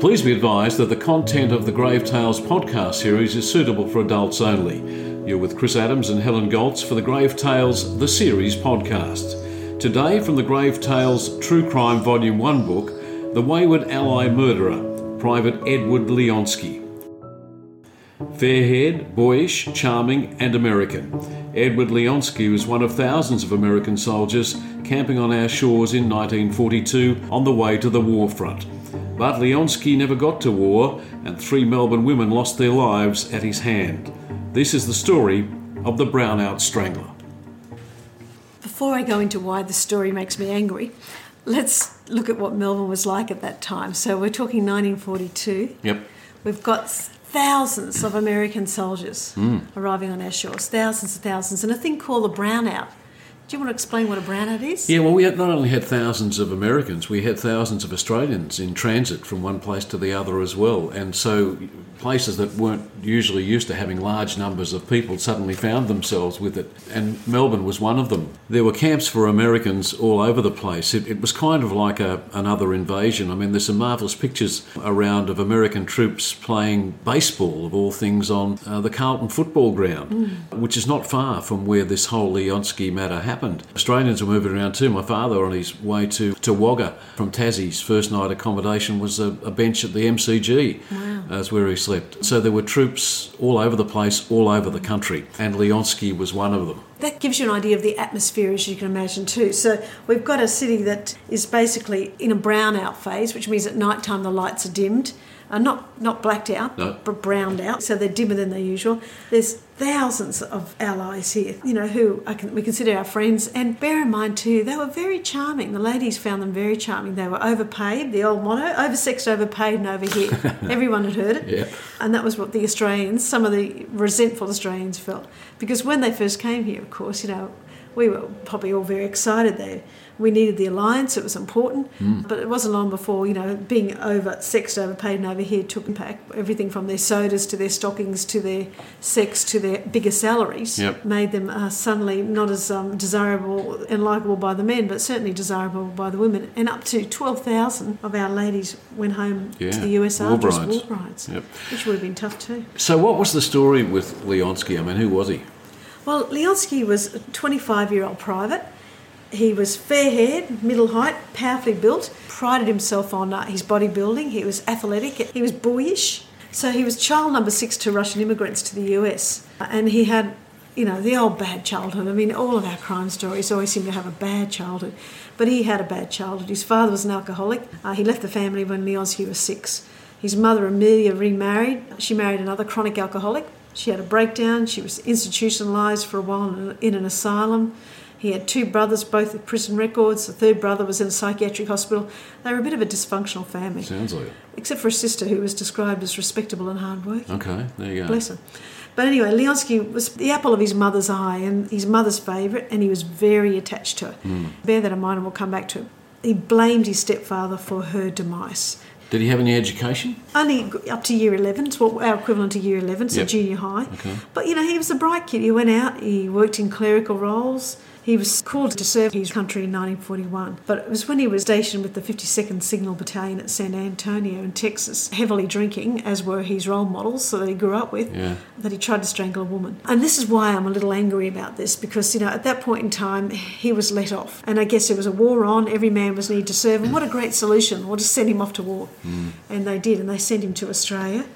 Please be advised that the content of the Grave Tales podcast series is suitable for adults only. You're with Chris Adams and Helen Goltz for the Grave Tales The Series podcast. Today, from the Grave Tales True Crime Volume 1 book, The Wayward Ally Murderer, Private Edward Leonski. Fair haired, boyish, charming, and American. Edward Leonski was one of thousands of American soldiers camping on our shores in 1942 on the way to the war front. But Leonski never got to war, and three Melbourne women lost their lives at his hand. This is the story of the Brownout Strangler. Before I go into why the story makes me angry, let's look at what Melbourne was like at that time. So we're talking 1942. Yep. We've got thousands of American soldiers hmm. arriving on our shores, thousands and thousands, and a thing called the brownout. Do you want to explain what a brownout is? Yeah, well, we had not only had thousands of Americans, we had thousands of Australians in transit from one place to the other as well. And so places that weren't usually used to having large numbers of people suddenly found themselves with it. And Melbourne was one of them. There were camps for Americans all over the place. It, it was kind of like a, another invasion. I mean, there's some marvellous pictures around of American troops playing baseball, of all things, on uh, the Carlton football ground, which is not far from where this whole Leonski matter happened. Australians were moving around too. My father, on his way to, to Wagga from Tassie's first night accommodation, was a, a bench at the MCG. Wow. That's where he slept. So there were troops all over the place, all over the country, and Leonski was one of them. That gives you an idea of the atmosphere, as you can imagine, too. So we've got a city that is basically in a brownout phase, which means at night time the lights are dimmed. Uh, not not blacked out, No. but browned out, so they're dimmer than they usual. There's thousands of allies here, you know, who I can, we consider our friends. And bear in mind too, they were very charming. The ladies found them very charming. They were overpaid, the old motto: oversexed, overpaid, and over here. Everyone had heard it. Yeah. And that was what the Australians, some of the resentful Australians felt. Because when they first came here, of course, you know, we were probably all very excited. They, we needed the alliance, it was important. But it wasn't long before, you know, being over sexed, overpaid, and over here took impact. Everything from their sodas to their stockings to their sex to their bigger salaries Yep. made them uh, suddenly not as um, desirable and likable by the men, but certainly desirable by the women. And up to 12,000 of our ladies went home Yeah, to the US war after brides. war brides, Yep. which would have been tough too. So, what was the story with Leonski? I mean, who was he? Well, Leonski was a 25 year old private. He was fair haired, middle height, powerfully built, prided himself on uh, his bodybuilding. He was athletic, he was boyish. So he was child number six to Russian immigrants to the US. And he had, you know, the old bad childhood. I mean, all of our crime stories always seem to have a bad childhood. But he had a bad childhood. His father was an alcoholic. Uh, he left the family when Leonski was six. His mother, Amelia, remarried. She married another chronic alcoholic. She had a breakdown. She was institutionalised for a while in- an asylum. He had two brothers, both with prison records. The third brother was in a psychiatric hospital. They were a bit of a dysfunctional family, Sounds like it. except for a sister who was described as respectable and hardworking. Okay, there you go. Bless her. But anyway, Leonski was the apple of his mother's eye and his mother's favourite, and he was very attached to her. Hmm. Bear that in mind, and we'll come back to it. He blamed his stepfather for her demise. Did he have any education? Only up to year 11, it's our equivalent to year 11, so Yep. junior high. Okay. But you know, he was a bright kid. He went out, he worked in clerical roles. He was called to serve his country in 1941. But it was when he was stationed with the 52nd Signal Battalion at San Antonio in Texas, heavily drinking, as were his role models so that he grew up with, Yeah. that he tried to strangle a woman. And this is why I'm a little angry about this because, you know, at that point in time, he was let off. And I guess there was a war on, every man was needed to serve. And what a great solution. We'll just send him off to war. Hmm. And they did, and they sent him to Australia.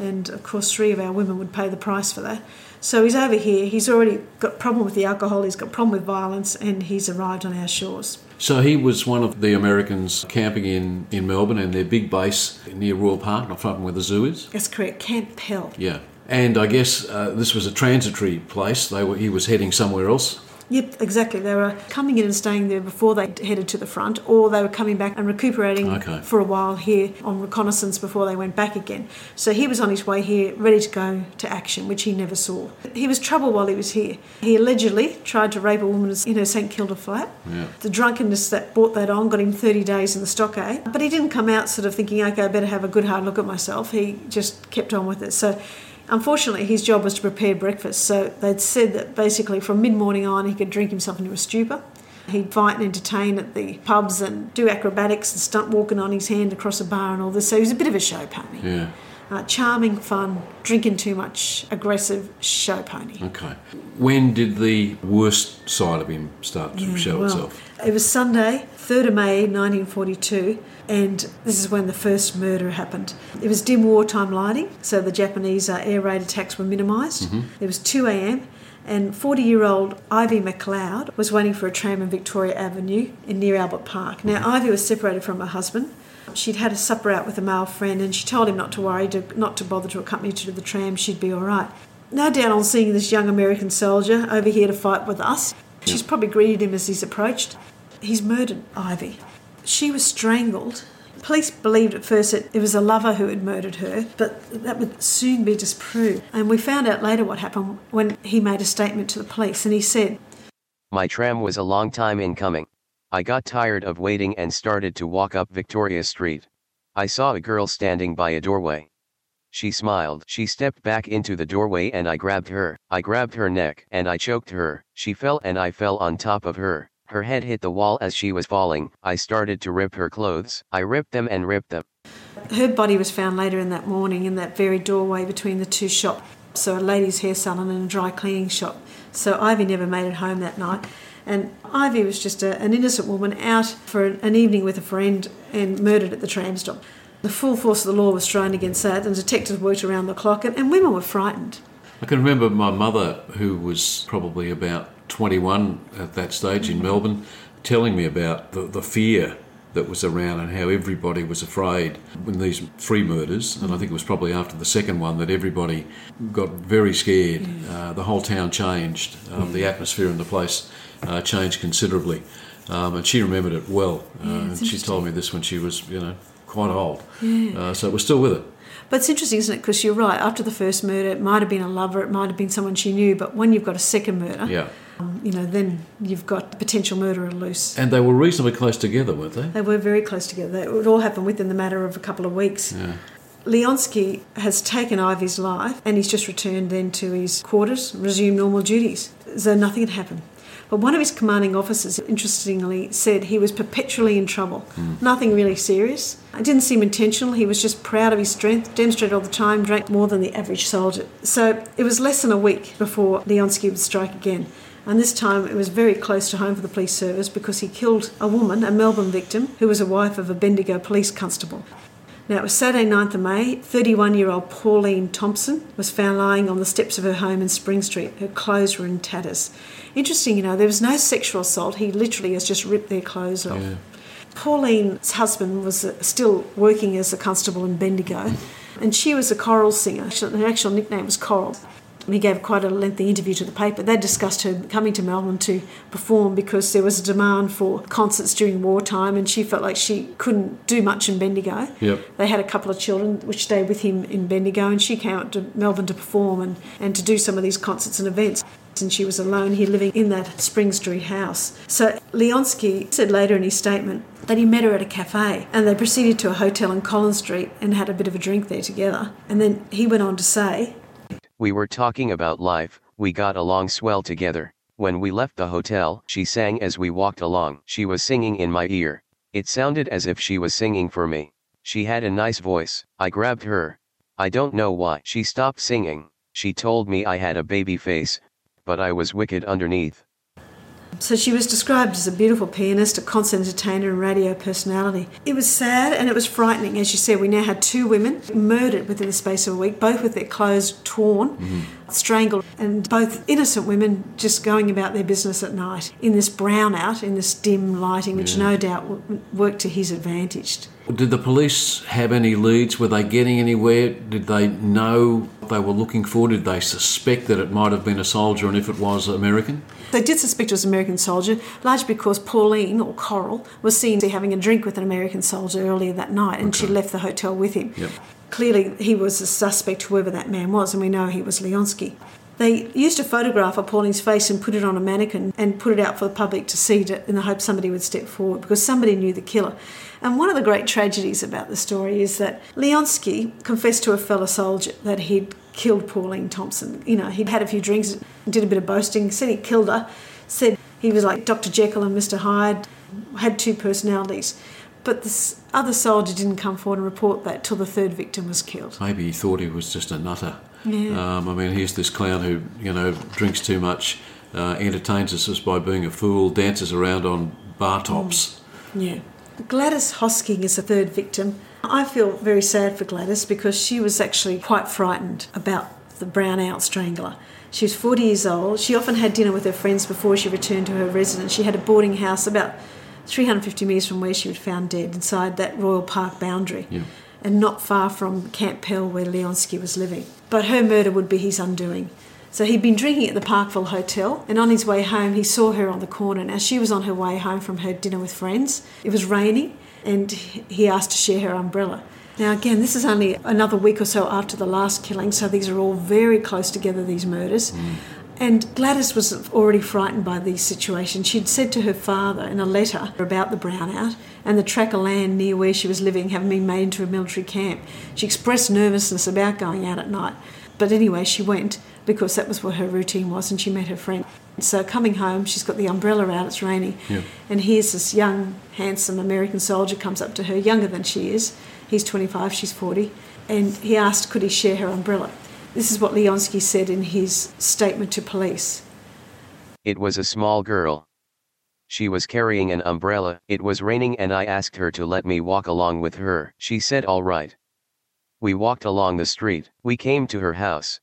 And of course, three of our women would pay the price for that. So he's over here. He's already got problem with the alcohol. He's got problem with violence, and he's arrived on our shores. So he was one of the Americans camping in, in Melbourne and their big base near Royal Park, not far from where the zoo is. That's correct. Camp Pell. Yeah. And I guess uh, this was a transitory place. They were, he was heading somewhere else. Yep, exactly. They were coming in and staying there before they headed to the front, or they were coming back and recuperating Okay. for a while here on reconnaissance before they went back again. So he was on his way here, ready to go to action, which he never saw. He was trouble while he was here. He allegedly tried to rape a woman in her St Kilda flat. Yeah. The drunkenness that brought that on got him 30 days in the stockade. Eh? But he didn't come out sort of thinking, okay, I better have a good hard look at myself. He just kept on with it. So Unfortunately, his job was to prepare breakfast, so they'd said that basically from mid morning on he could drink himself into a stupor. He'd fight and entertain at the pubs and do acrobatics and stunt walking on his hand across a bar and all this. So he was a bit of a show pony. Yeah. Uh, charming, fun, drinking too much, aggressive show pony. Okay. When did the worst side of him start to show well, itself? It was Sunday, 3rd of May 1942, and this is when the first murder happened. It was dim wartime lighting, so the Japanese uh, air raid attacks were minimised. Mm-hmm. It was 2 a.m. And 40 year old Ivy McLeod was waiting for a tram in Victoria Avenue in near Albert Park. Now, Ivy was separated from her husband. She'd had a supper out with a male friend and she told him not to worry, to, not to bother to accompany her to the tram, she'd be all right. No doubt on seeing this young American soldier over here to fight with us, she's probably greeted him as he's approached. He's murdered Ivy. She was strangled. Police believed at first that it was a lover who had murdered her, but that would soon be disproved. And we found out later what happened when he made a statement to the police and he said, My tram was a long time in coming. I got tired of waiting and started to walk up Victoria Street. I saw a girl standing by a doorway. She smiled. She stepped back into the doorway and I grabbed her. I grabbed her neck and I choked her. She fell and I fell on top of her. Her head hit the wall as she was falling. I started to rip her clothes. I ripped them and ripped them. Her body was found later in that morning in that very doorway between the two shops. So a lady's hair salon and a dry cleaning shop. So Ivy never made it home that night. And Ivy was just a, an innocent woman out for an, an evening with a friend and murdered at the tram stop. The full force of the law was thrown against that, and detectives worked around the clock, and, and women were frightened. I can remember my mother, who was probably about 21 at that stage in Melbourne, telling me about the, the fear that was around and how everybody was afraid when these three murders, and I think it was probably after the second one that everybody got very scared. Uh, the whole town changed, um, the atmosphere in the place uh, changed considerably, um, and she remembered it well. Uh, and she told me this when she was, you know, quite old, uh, so it was still with her. But it's interesting, isn't it? Because you're right. After the first murder, it might have been a lover, it might have been someone she knew. But when you've got a second murder, Yeah, you know, then you've got a potential murderer loose. and they were reasonably close together, weren't they? They were very close together. It would all happen within the matter of a couple of weeks. Yeah. Leonski has taken Ivy's life and he's just returned then to his quarters, resumed normal duties, as though nothing had happened. But one of his commanding officers, interestingly, said he was perpetually in trouble. Hmm. Nothing really serious. It didn't seem intentional. He was just proud of his strength, demonstrated all the time, drank more than the average soldier. So it was less than a week before Leonski would strike again. And this time it was very close to home for the police service because he killed a woman, a Melbourne victim, who was a wife of a Bendigo police constable. Now, it was Saturday, 9th of May. 31 year old Pauline Thompson was found lying on the steps of her home in Spring Street. Her clothes were in tatters. Interesting, you know, there was no sexual assault. He literally has just ripped their clothes off. Yeah. Pauline's husband was uh, still working as a constable in Bendigo, and she was a choral singer. Her actual nickname was Coral. He gave quite a lengthy interview to the paper. They discussed her coming to Melbourne to perform because there was a demand for concerts during wartime, and she felt like she couldn't do much in Bendigo. Yep. They had a couple of children which stayed with him in Bendigo, and she came out to Melbourne to perform and, and to do some of these concerts and events. And she was alone here living in that Spring Street house. So Leonski said later in his statement that he met her at a cafe and they proceeded to a hotel in Collins Street and had a bit of a drink there together. And then he went on to say, We were talking about life, we got along swell together. When we left the hotel, she sang as we walked along. She was singing in my ear. It sounded as if she was singing for me. She had a nice voice. I grabbed her. I don't know why. She stopped singing. She told me I had a baby face, but I was wicked underneath. So she was described as a beautiful pianist, a concert entertainer, and radio personality. It was sad and it was frightening. As you said, we now had two women murdered within the space of a week, both with their clothes torn, mm-hmm. strangled, and both innocent women just going about their business at night in this brownout, in this dim lighting, which no doubt w- worked to his advantage. Did the police have any leads? Were they getting anywhere? Did they know they were looking for? Did they suspect that it might have been a soldier and if it was American? They did suspect it was an American soldier, largely because Pauline, or Coral, was seen to be having a drink with an American soldier earlier that night and she left the hotel with him. Yep. Clearly, he was a suspect, whoever that man was, and we know he was Leonski. They used a photograph of Pauline's face and put it on a mannequin and put it out for the public to see in the hope somebody would step forward because somebody knew the killer. And one of the great tragedies about the story is that Leonski confessed to a fellow soldier that he'd killed Pauline Thompson. You know, he'd had a few drinks, did a bit of boasting, said he killed her, said He was like Dr. Jekyll and Mr. Hyde, had two personalities. But this other soldier didn't come forward and report that till the third victim was killed. Maybe he thought he was just a nutter. Yeah. Um, I mean, here's this clown who, you know, drinks too much, uh, entertains us just by being a fool, dances around on bar tops. Yeah. Gladys Hosking is the third victim. I feel very sad for Gladys because she was actually quite frightened about the brown out strangler. She was 40 years old. She often had dinner with her friends before she returned to her residence. She had a boarding house about 350 metres from where she was found dead inside that Royal Park boundary Yeah. and not far from Camp Pell where Leonski was living. But her murder would be his undoing. So he'd been drinking at the Parkville Hotel, and on his way home, he saw her on the corner. Now, she was on her way home from her dinner with friends. It was raining, and he asked to share her umbrella. Now, again, this is only another week or so after the last killing, so these are all very close together, these murders. Mm. And Gladys was already frightened by these situations. She'd said to her father in a letter about the brownout and the tract of land near where she was living having been made into a military camp. She expressed nervousness about going out at night. But anyway, she went because that was what her routine was and she met her friend. So coming home, she's got the umbrella out, it's raining. And here's this young, handsome American soldier comes up to her, younger than she is. He's 25, she's 40. And he asked, could he share her umbrella? This is what Leonski said in his statement to police. It was a small girl. She was carrying an umbrella, it was raining and I asked her to let me walk along with her. She said all right. We walked along the street, we came to her house.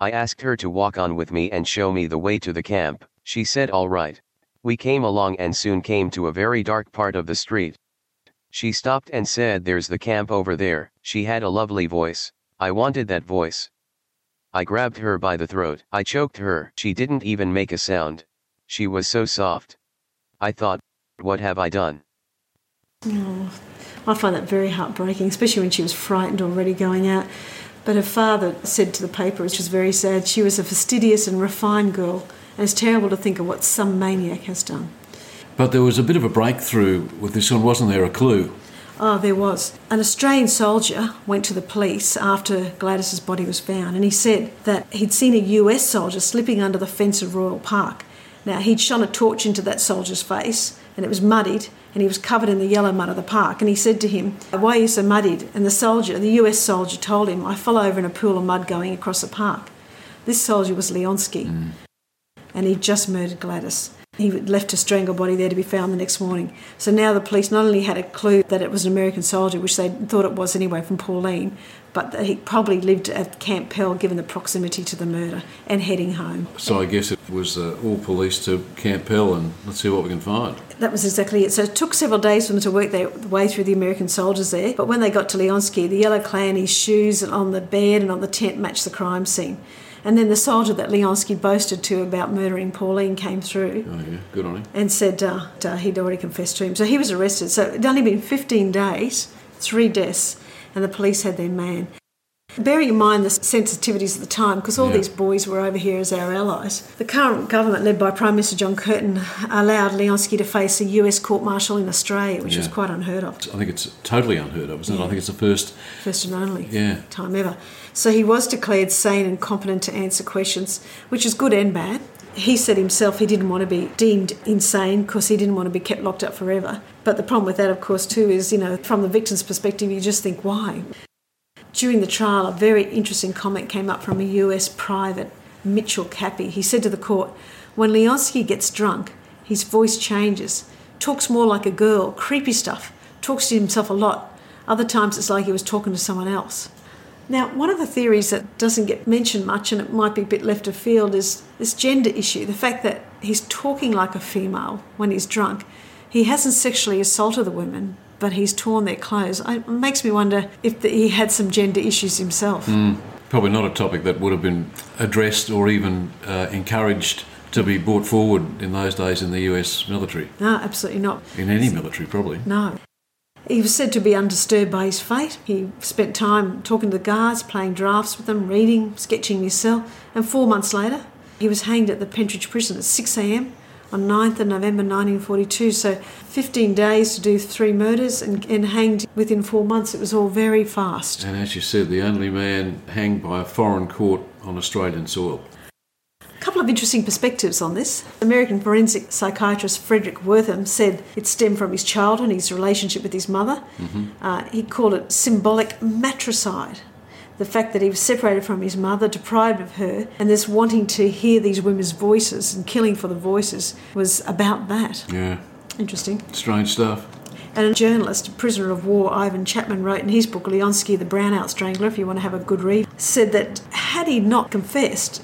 I asked her to walk on with me and show me the way to the camp, she said all right. We came along and soon came to a very dark part of the street. She stopped and said there's the camp over there, she had a lovely voice, I wanted that voice. I grabbed her by the throat, I choked her, she didn't even make a sound. She was so soft. I thought, what have I done? Oh, I find that very heartbreaking, especially when she was frightened already going out. But her father said to the paper, which was very sad, she was a fastidious and refined girl, and it's terrible to think of what some maniac has done. But there was a bit of a breakthrough with this one, wasn't there? A clue. Oh, there was. An Australian soldier went to the police after Gladys's body was found, and he said that he'd seen a US soldier slipping under the fence of Royal Park. Now, he'd shone a torch into that soldier's face, and it was muddied, and he was covered in the yellow mud of the park. And he said to him, Why are you so muddied? And the soldier, the US soldier, told him, I fell over in a pool of mud going across the park. This soldier was Leonski, mm. and he'd just murdered Gladys. He left a strangled body there to be found the next morning. So now the police not only had a clue that it was an American soldier, which they thought it was anyway from Pauline, but that he probably lived at Camp Pell given the proximity to the murder and heading home. So I guess it was uh, all police to Camp Pell and let's see what we can find. That was exactly it. So it took several days for them to work their way through the American soldiers there. But when they got to Leonski, the yellow clay in his shoes and on the bed and on the tent matched the crime scene. And then the soldier that Leonski boasted to about murdering Pauline came through. Oh, yeah, good on him. and said uh, he'd already confessed to him. So he was arrested. So it'd only been 15 days, three deaths, and the police had their man. Bearing in mind the sensitivities at the time, because all Yeah. these boys were over here as our allies, the current government, led by Prime Minister John Curtin, allowed Leonski to face a US court martial in Australia, which was quite unheard of. I think it's totally unheard of, isn't it? I think it's the first. First and only Yeah. time ever. So he was declared sane and competent to answer questions, which is good and bad. He said himself he didn't want to be deemed insane because he didn't want to be kept locked up forever. But the problem with that, of course, too, is, you know, from the victim's perspective, you just think, why? During the trial, a very interesting comment came up from a US private, Mitchell Cappy. He said to the court, When Leonski gets drunk, his voice changes, talks more like a girl, creepy stuff, talks to himself a lot. Other times it's like he was talking to someone else. Now, one of the theories that doesn't get mentioned much and it might be a bit left of field is this gender issue the fact that he's talking like a female when he's drunk. He hasn't sexually assaulted the women, but he's torn their clothes. It makes me wonder if the, he had some gender issues himself. Probably not a topic that would have been addressed or even uh, encouraged to be brought forward in those days in the US military. No, absolutely not. In any military, probably. No. He was said to be undisturbed by his fate. He spent time talking to the guards, playing drafts with them, reading, sketching in his cell, and four months later, he was hanged at the Pentridge prison at 6am on 9th of November 1942. So 15 days to do three murders and, and hanged within four months. It was all very fast. And as you said, the only man hanged by a foreign court on Australian soil. A couple of interesting perspectives on this. American forensic psychiatrist Frederick Wertham said it stemmed from his childhood, his relationship with his mother. Mm-hmm. Uh, he called it symbolic matricide the fact that he was separated from his mother, deprived of her, and this wanting to hear these women's voices and killing for the voices was about that. Yeah. Interesting. Strange stuff. And a journalist, a prisoner of war, Ivan Chapman, wrote in his book, Leonski, the Brownout Strangler, if you want to have a good read, said that had he not confessed,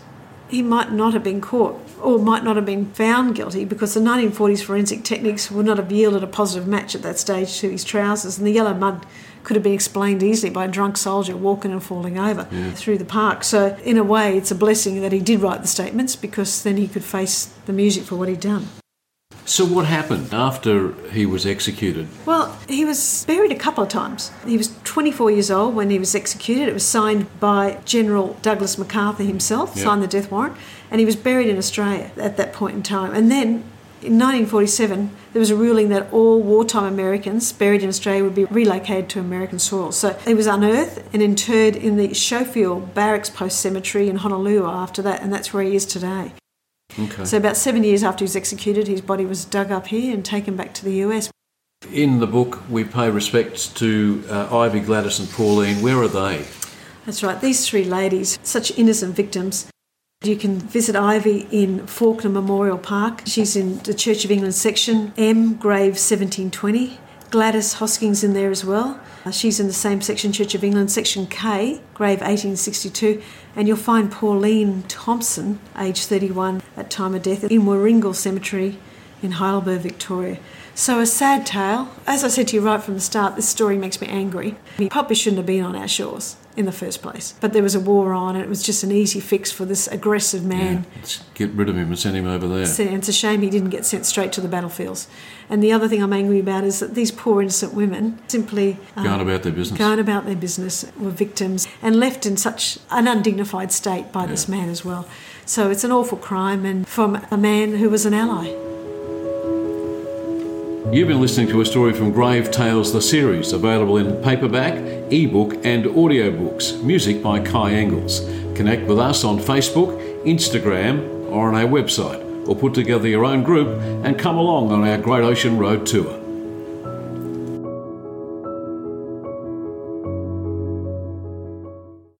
he might not have been caught or might not have been found guilty because the 1940s forensic techniques would not have yielded a positive match at that stage to his trousers, and the yellow mud could have been explained easily by a drunk soldier walking and falling over yeah. through the park. So, in a way, it's a blessing that he did write the statements because then he could face the music for what he'd done. So, what happened after he was executed? Well, he was buried a couple of times. He was 24 years old when he was executed. It was signed by General Douglas MacArthur himself, yep. signed the death warrant, and he was buried in Australia at that point in time. And then in 1947, there was a ruling that all wartime Americans buried in Australia would be relocated to American soil. So he was unearthed and interred in the Schofield Barracks Post Cemetery in Honolulu after that, and that's where he is today. Okay. So about seven years after he was executed, his body was dug up here and taken back to the US. In the book, we pay respects to uh, Ivy, Gladys, and Pauline. Where are they? That's right. These three ladies, such innocent victims, you can visit Ivy in Fawkner Memorial Park. She's in the Church of England section, M, grave 1720. Gladys Hosking's in there as well. Uh, she's in the same section, Church of England, section K, grave 1862. And you'll find Pauline Thompson, age 31, at time of death, in Warringal Cemetery in Heidelberg, Victoria. So, a sad tale. As I said to you right from the start, this story makes me angry. He probably shouldn't have been on our shores in the first place. But there was a war on, and it was just an easy fix for this aggressive man. Yeah, let's get rid of him and send him over there. And it's a shame he didn't get sent straight to the battlefields. And the other thing I'm angry about is that these poor innocent women simply um, going about their business, going about their business, were victims and left in such an undignified state by yeah. this man as well. So it's an awful crime, and from a man who was an ally. You've been listening to a story from Grave Tales, the series, available in paperback, ebook, and audiobooks. Music by Kai Engels. Connect with us on Facebook, Instagram, or on our website, or put together your own group and come along on our Great Ocean Road tour.